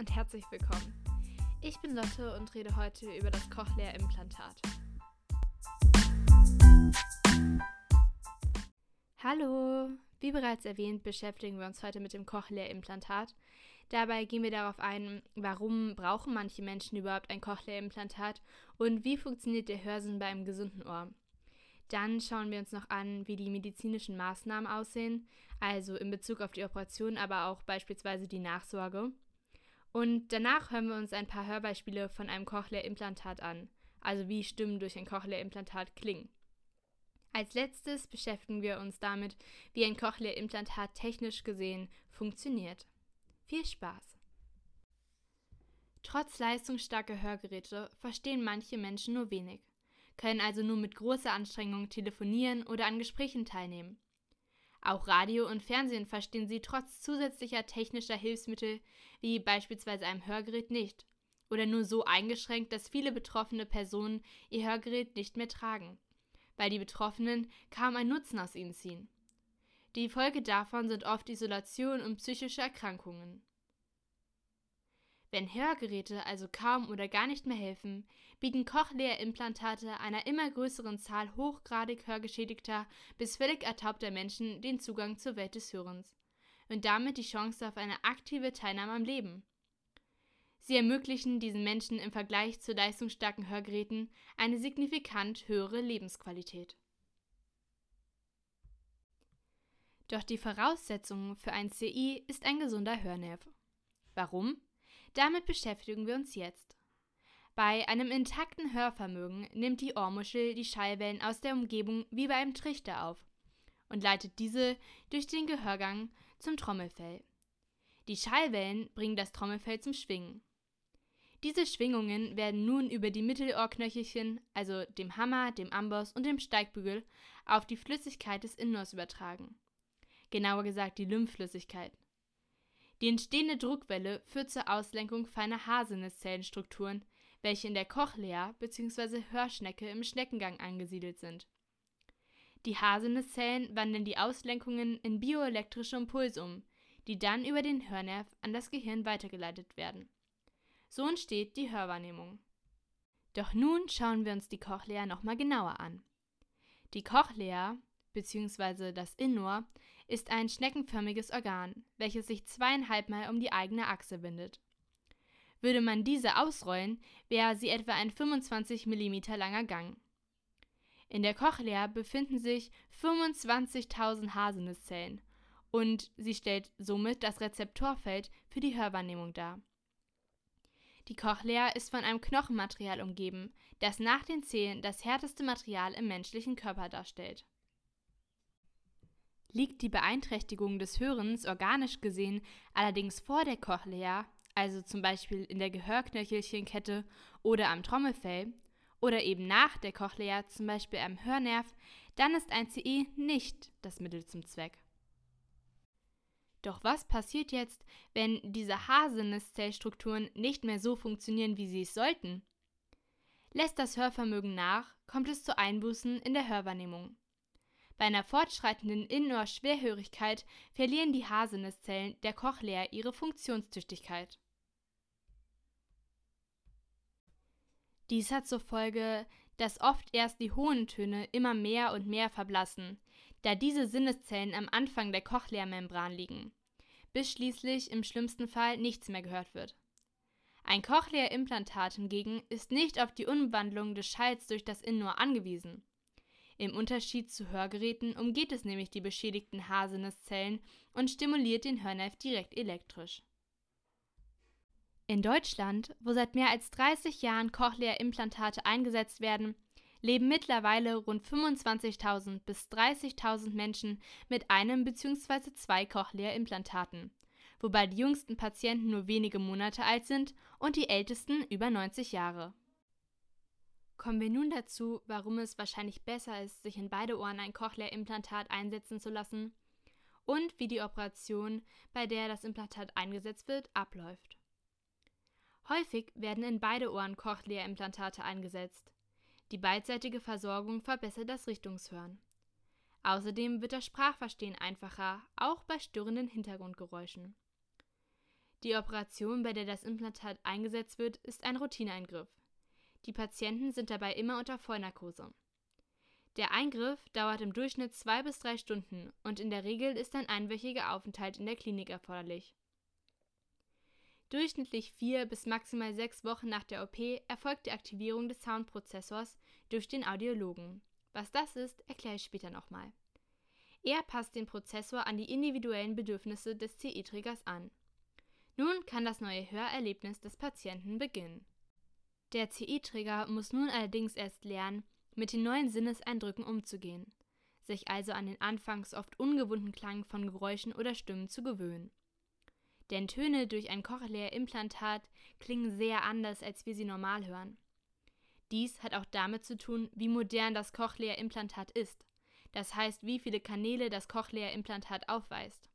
und herzlich willkommen. Ich bin Lotte und rede heute über das Cochlea-Implantat. Hallo! Wie bereits erwähnt, beschäftigen wir uns heute mit dem Cochlea-Implantat. Dabei gehen wir darauf ein, warum brauchen manche Menschen überhaupt ein Cochlea-Implantat und wie funktioniert der Hörsinn bei einem gesunden Ohr. Dann schauen wir uns noch an, wie die medizinischen Maßnahmen aussehen, also in Bezug auf die Operation, aber auch beispielsweise die Nachsorge. Und danach hören wir uns ein paar Hörbeispiele von einem Cochlea-Implantat an, also wie Stimmen durch ein Cochlea-Implantat klingen. Als letztes beschäftigen wir uns damit, wie ein Cochlea-Implantat technisch gesehen funktioniert. Viel Spaß! Trotz leistungsstarker Hörgeräte verstehen manche Menschen nur wenig können also nur mit großer Anstrengung telefonieren oder an Gesprächen teilnehmen. Auch Radio und Fernsehen verstehen sie trotz zusätzlicher technischer Hilfsmittel wie beispielsweise einem Hörgerät nicht oder nur so eingeschränkt, dass viele betroffene Personen ihr Hörgerät nicht mehr tragen, weil die Betroffenen kaum einen Nutzen aus ihnen ziehen. Die Folge davon sind oft Isolation und psychische Erkrankungen. Wenn Hörgeräte also kaum oder gar nicht mehr helfen, bieten Cochlea-Implantate einer immer größeren Zahl hochgradig hörgeschädigter bis völlig ertaubter Menschen den Zugang zur Welt des Hörens und damit die Chance auf eine aktive Teilnahme am Leben. Sie ermöglichen diesen Menschen im Vergleich zu leistungsstarken Hörgeräten eine signifikant höhere Lebensqualität. Doch die Voraussetzung für ein CI ist ein gesunder Hörnerv. Warum? Damit beschäftigen wir uns jetzt. Bei einem intakten Hörvermögen nimmt die Ohrmuschel die Schallwellen aus der Umgebung wie bei einem Trichter auf und leitet diese durch den Gehörgang zum Trommelfell. Die Schallwellen bringen das Trommelfell zum Schwingen. Diese Schwingungen werden nun über die Mittelohrknöchelchen, also dem Hammer, dem Amboss und dem Steigbügel, auf die Flüssigkeit des Innenohrs übertragen. Genauer gesagt die Lymphflüssigkeit. Die entstehende Druckwelle führt zur Auslenkung feiner Haarsinneszellenstrukturen, welche in der Cochlea bzw. Hörschnecke im Schneckengang angesiedelt sind. Die Haarsinneszellen wandeln die Auslenkungen in bioelektrische Impulse um, die dann über den Hörnerv an das Gehirn weitergeleitet werden. So entsteht die Hörwahrnehmung. Doch nun schauen wir uns die Cochlea nochmal genauer an. Die Cochlea bzw. das Innenohr ist ein schneckenförmiges Organ, welches sich zweieinhalbmal um die eigene Achse windet. Würde man diese ausrollen, wäre sie etwa ein 25 mm langer Gang. In der Cochlea befinden sich 25.000 Haarsinneszellen und sie stellt somit das Rezeptorfeld für die Hörwahrnehmung dar. Die Cochlea ist von einem Knochenmaterial umgeben, das nach den Zähnen das härteste Material im menschlichen Körper darstellt. Liegt die Beeinträchtigung des Hörens organisch gesehen allerdings vor der Cochlea, also zum Beispiel in der Gehörknöchelchenkette oder am Trommelfell, oder eben nach der Cochlea, zum Beispiel am Hörnerv, dann ist ein CE nicht das Mittel zum Zweck. Doch was passiert jetzt, wenn diese Haarsinneszellstrukturen nicht mehr so funktionieren, wie sie es sollten? Lässt das Hörvermögen nach, kommt es zu Einbußen in der Hörwahrnehmung. Bei einer fortschreitenden Innenohrschwerhörigkeit verlieren die Haarsinneszellen der Cochlea ihre Funktionstüchtigkeit. Dies hat zur Folge, dass oft erst die hohen Töne immer mehr und mehr verblassen, da diese Sinneszellen am Anfang der Cochlea-Membran liegen, bis schließlich im schlimmsten Fall nichts mehr gehört wird. Ein Cochlea-Implantat hingegen ist nicht auf die Umwandlung des Schalls durch das Innenohr angewiesen. Im Unterschied zu Hörgeräten umgeht es nämlich die beschädigten Haarsinneszellen und stimuliert den Hörnerv direkt elektrisch. In Deutschland, wo seit mehr als 30 Jahren Cochlea-Implantate eingesetzt werden, leben mittlerweile rund 25.000 bis 30.000 Menschen mit einem bzw. zwei Cochlea-Implantaten, wobei die jüngsten Patienten nur wenige Monate alt sind und die ältesten über 90 Jahre. Kommen wir nun dazu, warum es wahrscheinlich besser ist, sich in beide Ohren ein Cochlea-Implantat einsetzen zu lassen und wie die Operation, bei der das Implantat eingesetzt wird, abläuft. Häufig werden in beide Ohren Cochlea-Implantate eingesetzt. Die beidseitige Versorgung verbessert das Richtungshören. Außerdem wird das Sprachverstehen einfacher, auch bei störenden Hintergrundgeräuschen. Die Operation, bei der das Implantat eingesetzt wird, ist ein Routineeingriff. Die Patienten sind dabei immer unter Vollnarkose. Der Eingriff dauert im Durchschnitt zwei bis drei Stunden und in der Regel ist ein einwöchiger Aufenthalt in der Klinik erforderlich. Durchschnittlich vier bis maximal sechs Wochen nach der OP erfolgt die Aktivierung des Soundprozessors durch den Audiologen. Was das ist, erkläre ich später nochmal. Er passt den Prozessor an die individuellen Bedürfnisse des CE-Trägers an. Nun kann das neue Hörerlebnis des Patienten beginnen. Der CE-Träger muss nun allerdings erst lernen, mit den neuen Sinneseindrücken umzugehen, sich also an den anfangs oft ungewohnten Klang von Geräuschen oder Stimmen zu gewöhnen. Denn Töne durch ein Cochlea-Implantat klingen sehr anders, als wir sie normal hören. Dies hat auch damit zu tun, wie modern das Cochlea-Implantat ist, das heißt, wie viele Kanäle das Cochlea-Implantat aufweist.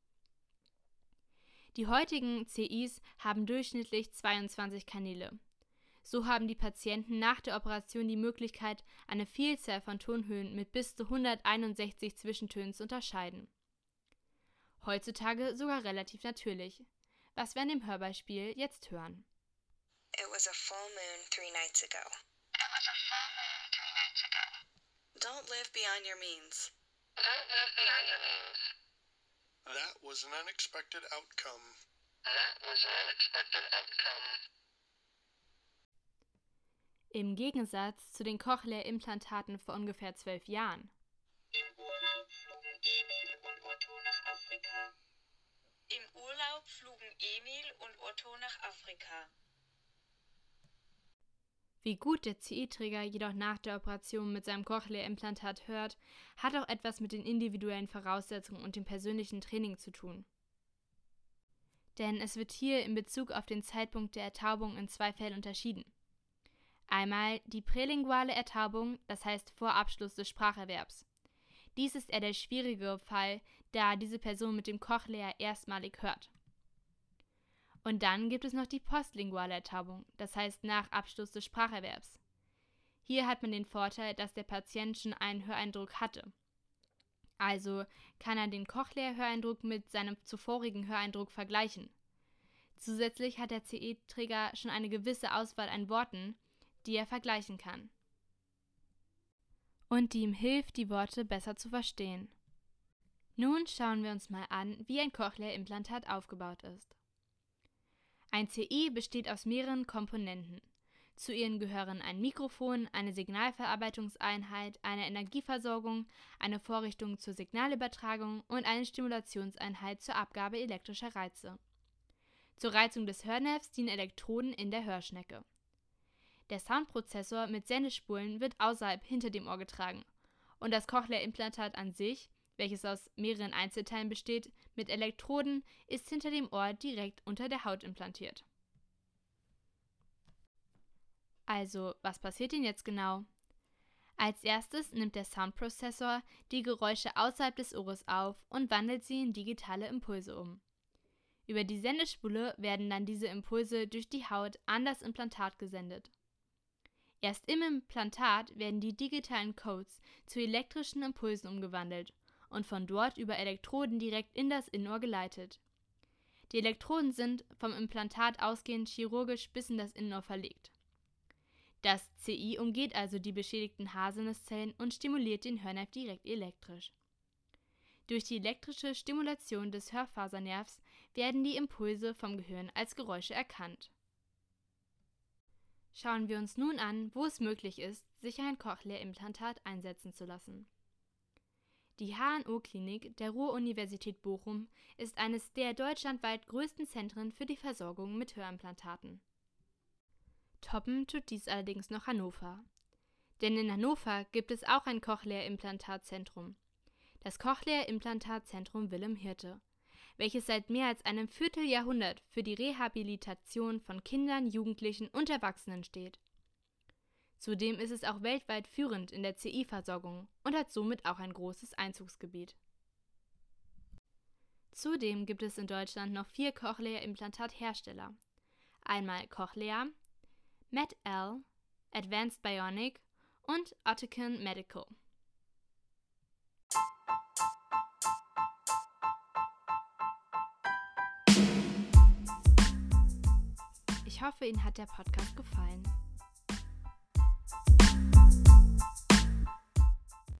Die heutigen CIs haben durchschnittlich 22 Kanäle, so haben die Patienten nach der Operation die Möglichkeit, eine Vielzahl von Tonhöhen mit bis zu 161 Zwischentönen zu unterscheiden. Heutzutage sogar relativ natürlich, was wir an dem Hörbeispiel jetzt hören. It was a full moon three nights ago. It was a full moon three nights ago. Don't live beyond your means. Don't live beyond your means. That was an unexpected outcome. That was an unexpected outcome. Im Gegensatz zu den Cochlea-Implantaten vor ungefähr zwölf Jahren. Im Urlaub flogen Emil und Otto nach Afrika. Wie gut der CE-Träger jedoch nach der Operation mit seinem Cochlea-Implantat hört, hat auch etwas mit den individuellen Voraussetzungen und dem persönlichen Training zu tun. Denn es wird hier in Bezug auf den Zeitpunkt der Ertaubung in zwei Fällen unterschieden. Einmal die prälinguale Ertaubung, das heißt vor Abschluss des Spracherwerbs. Dies ist eher der schwierigere Fall, da diese Person mit dem Cochlea erstmalig hört. Und dann gibt es noch die postlinguale Ertaubung, das heißt nach Abschluss des Spracherwerbs. Hier hat man den Vorteil, dass der Patient schon einen Höreindruck hatte. Also kann er den Cochlea-Höreindruck mit seinem zuvorigen Höreindruck vergleichen. Zusätzlich hat der CE-Träger schon eine gewisse Auswahl an Worten, die er vergleichen kann. Und die ihm hilft, die Worte besser zu verstehen. Nun schauen wir uns mal an, wie ein Cochlea-Implantat aufgebaut ist. Ein CI besteht aus mehreren Komponenten. Zu ihnen gehören ein Mikrofon, eine Signalverarbeitungseinheit, eine Energieversorgung, eine Vorrichtung zur Signalübertragung und eine Stimulationseinheit zur Abgabe elektrischer Reize. Zur Reizung des Hörnervs dienen Elektroden in der Hörschnecke. Der Soundprozessor mit Sendespulen wird außerhalb hinter dem Ohr getragen und das Cochlea-Implantat an sich, welches aus mehreren Einzelteilen besteht, mit Elektroden, ist hinter dem Ohr direkt unter der Haut implantiert. Also, was passiert denn jetzt genau? Als erstes nimmt der Soundprozessor die Geräusche außerhalb des Ohres auf und wandelt sie in digitale Impulse um. Über die Sendespule werden dann diese Impulse durch die Haut an das Implantat gesendet. Erst im Implantat werden die digitalen Codes zu elektrischen Impulsen umgewandelt und von dort über Elektroden direkt in das Innenohr geleitet. Die Elektroden sind vom Implantat ausgehend chirurgisch bis in das Innenohr verlegt. Das CI umgeht also die beschädigten Haarsinneszellen und stimuliert den Hörnerv direkt elektrisch. Durch die elektrische Stimulation des Hörfasernervs werden die Impulse vom Gehirn als Geräusche erkannt Schauen wir uns nun an, wo es möglich ist, sich ein Cochlea-Implantat einsetzen zu lassen. Die HNO-Klinik der Ruhr-Universität Bochum ist eines der deutschlandweit größten Zentren für die Versorgung mit Hörimplantaten. Toppen tut dies allerdings noch Hannover. Denn in Hannover gibt es auch ein Cochlea-Implantatzentrum. Das Cochlea-Implantatzentrum Willem Hirte welches seit mehr als einem Vierteljahrhundert für die Rehabilitation von Kindern, Jugendlichen und Erwachsenen steht. Zudem ist es auch weltweit führend in der CI-Versorgung und hat somit auch ein großes Einzugsgebiet. Zudem gibt es in Deutschland noch vier Cochlea-Implantat-Hersteller. Einmal Cochlea, MedL, Advanced Bionic und Oticon Medical. Hoffe, Ihnen hat der Podcast gefallen.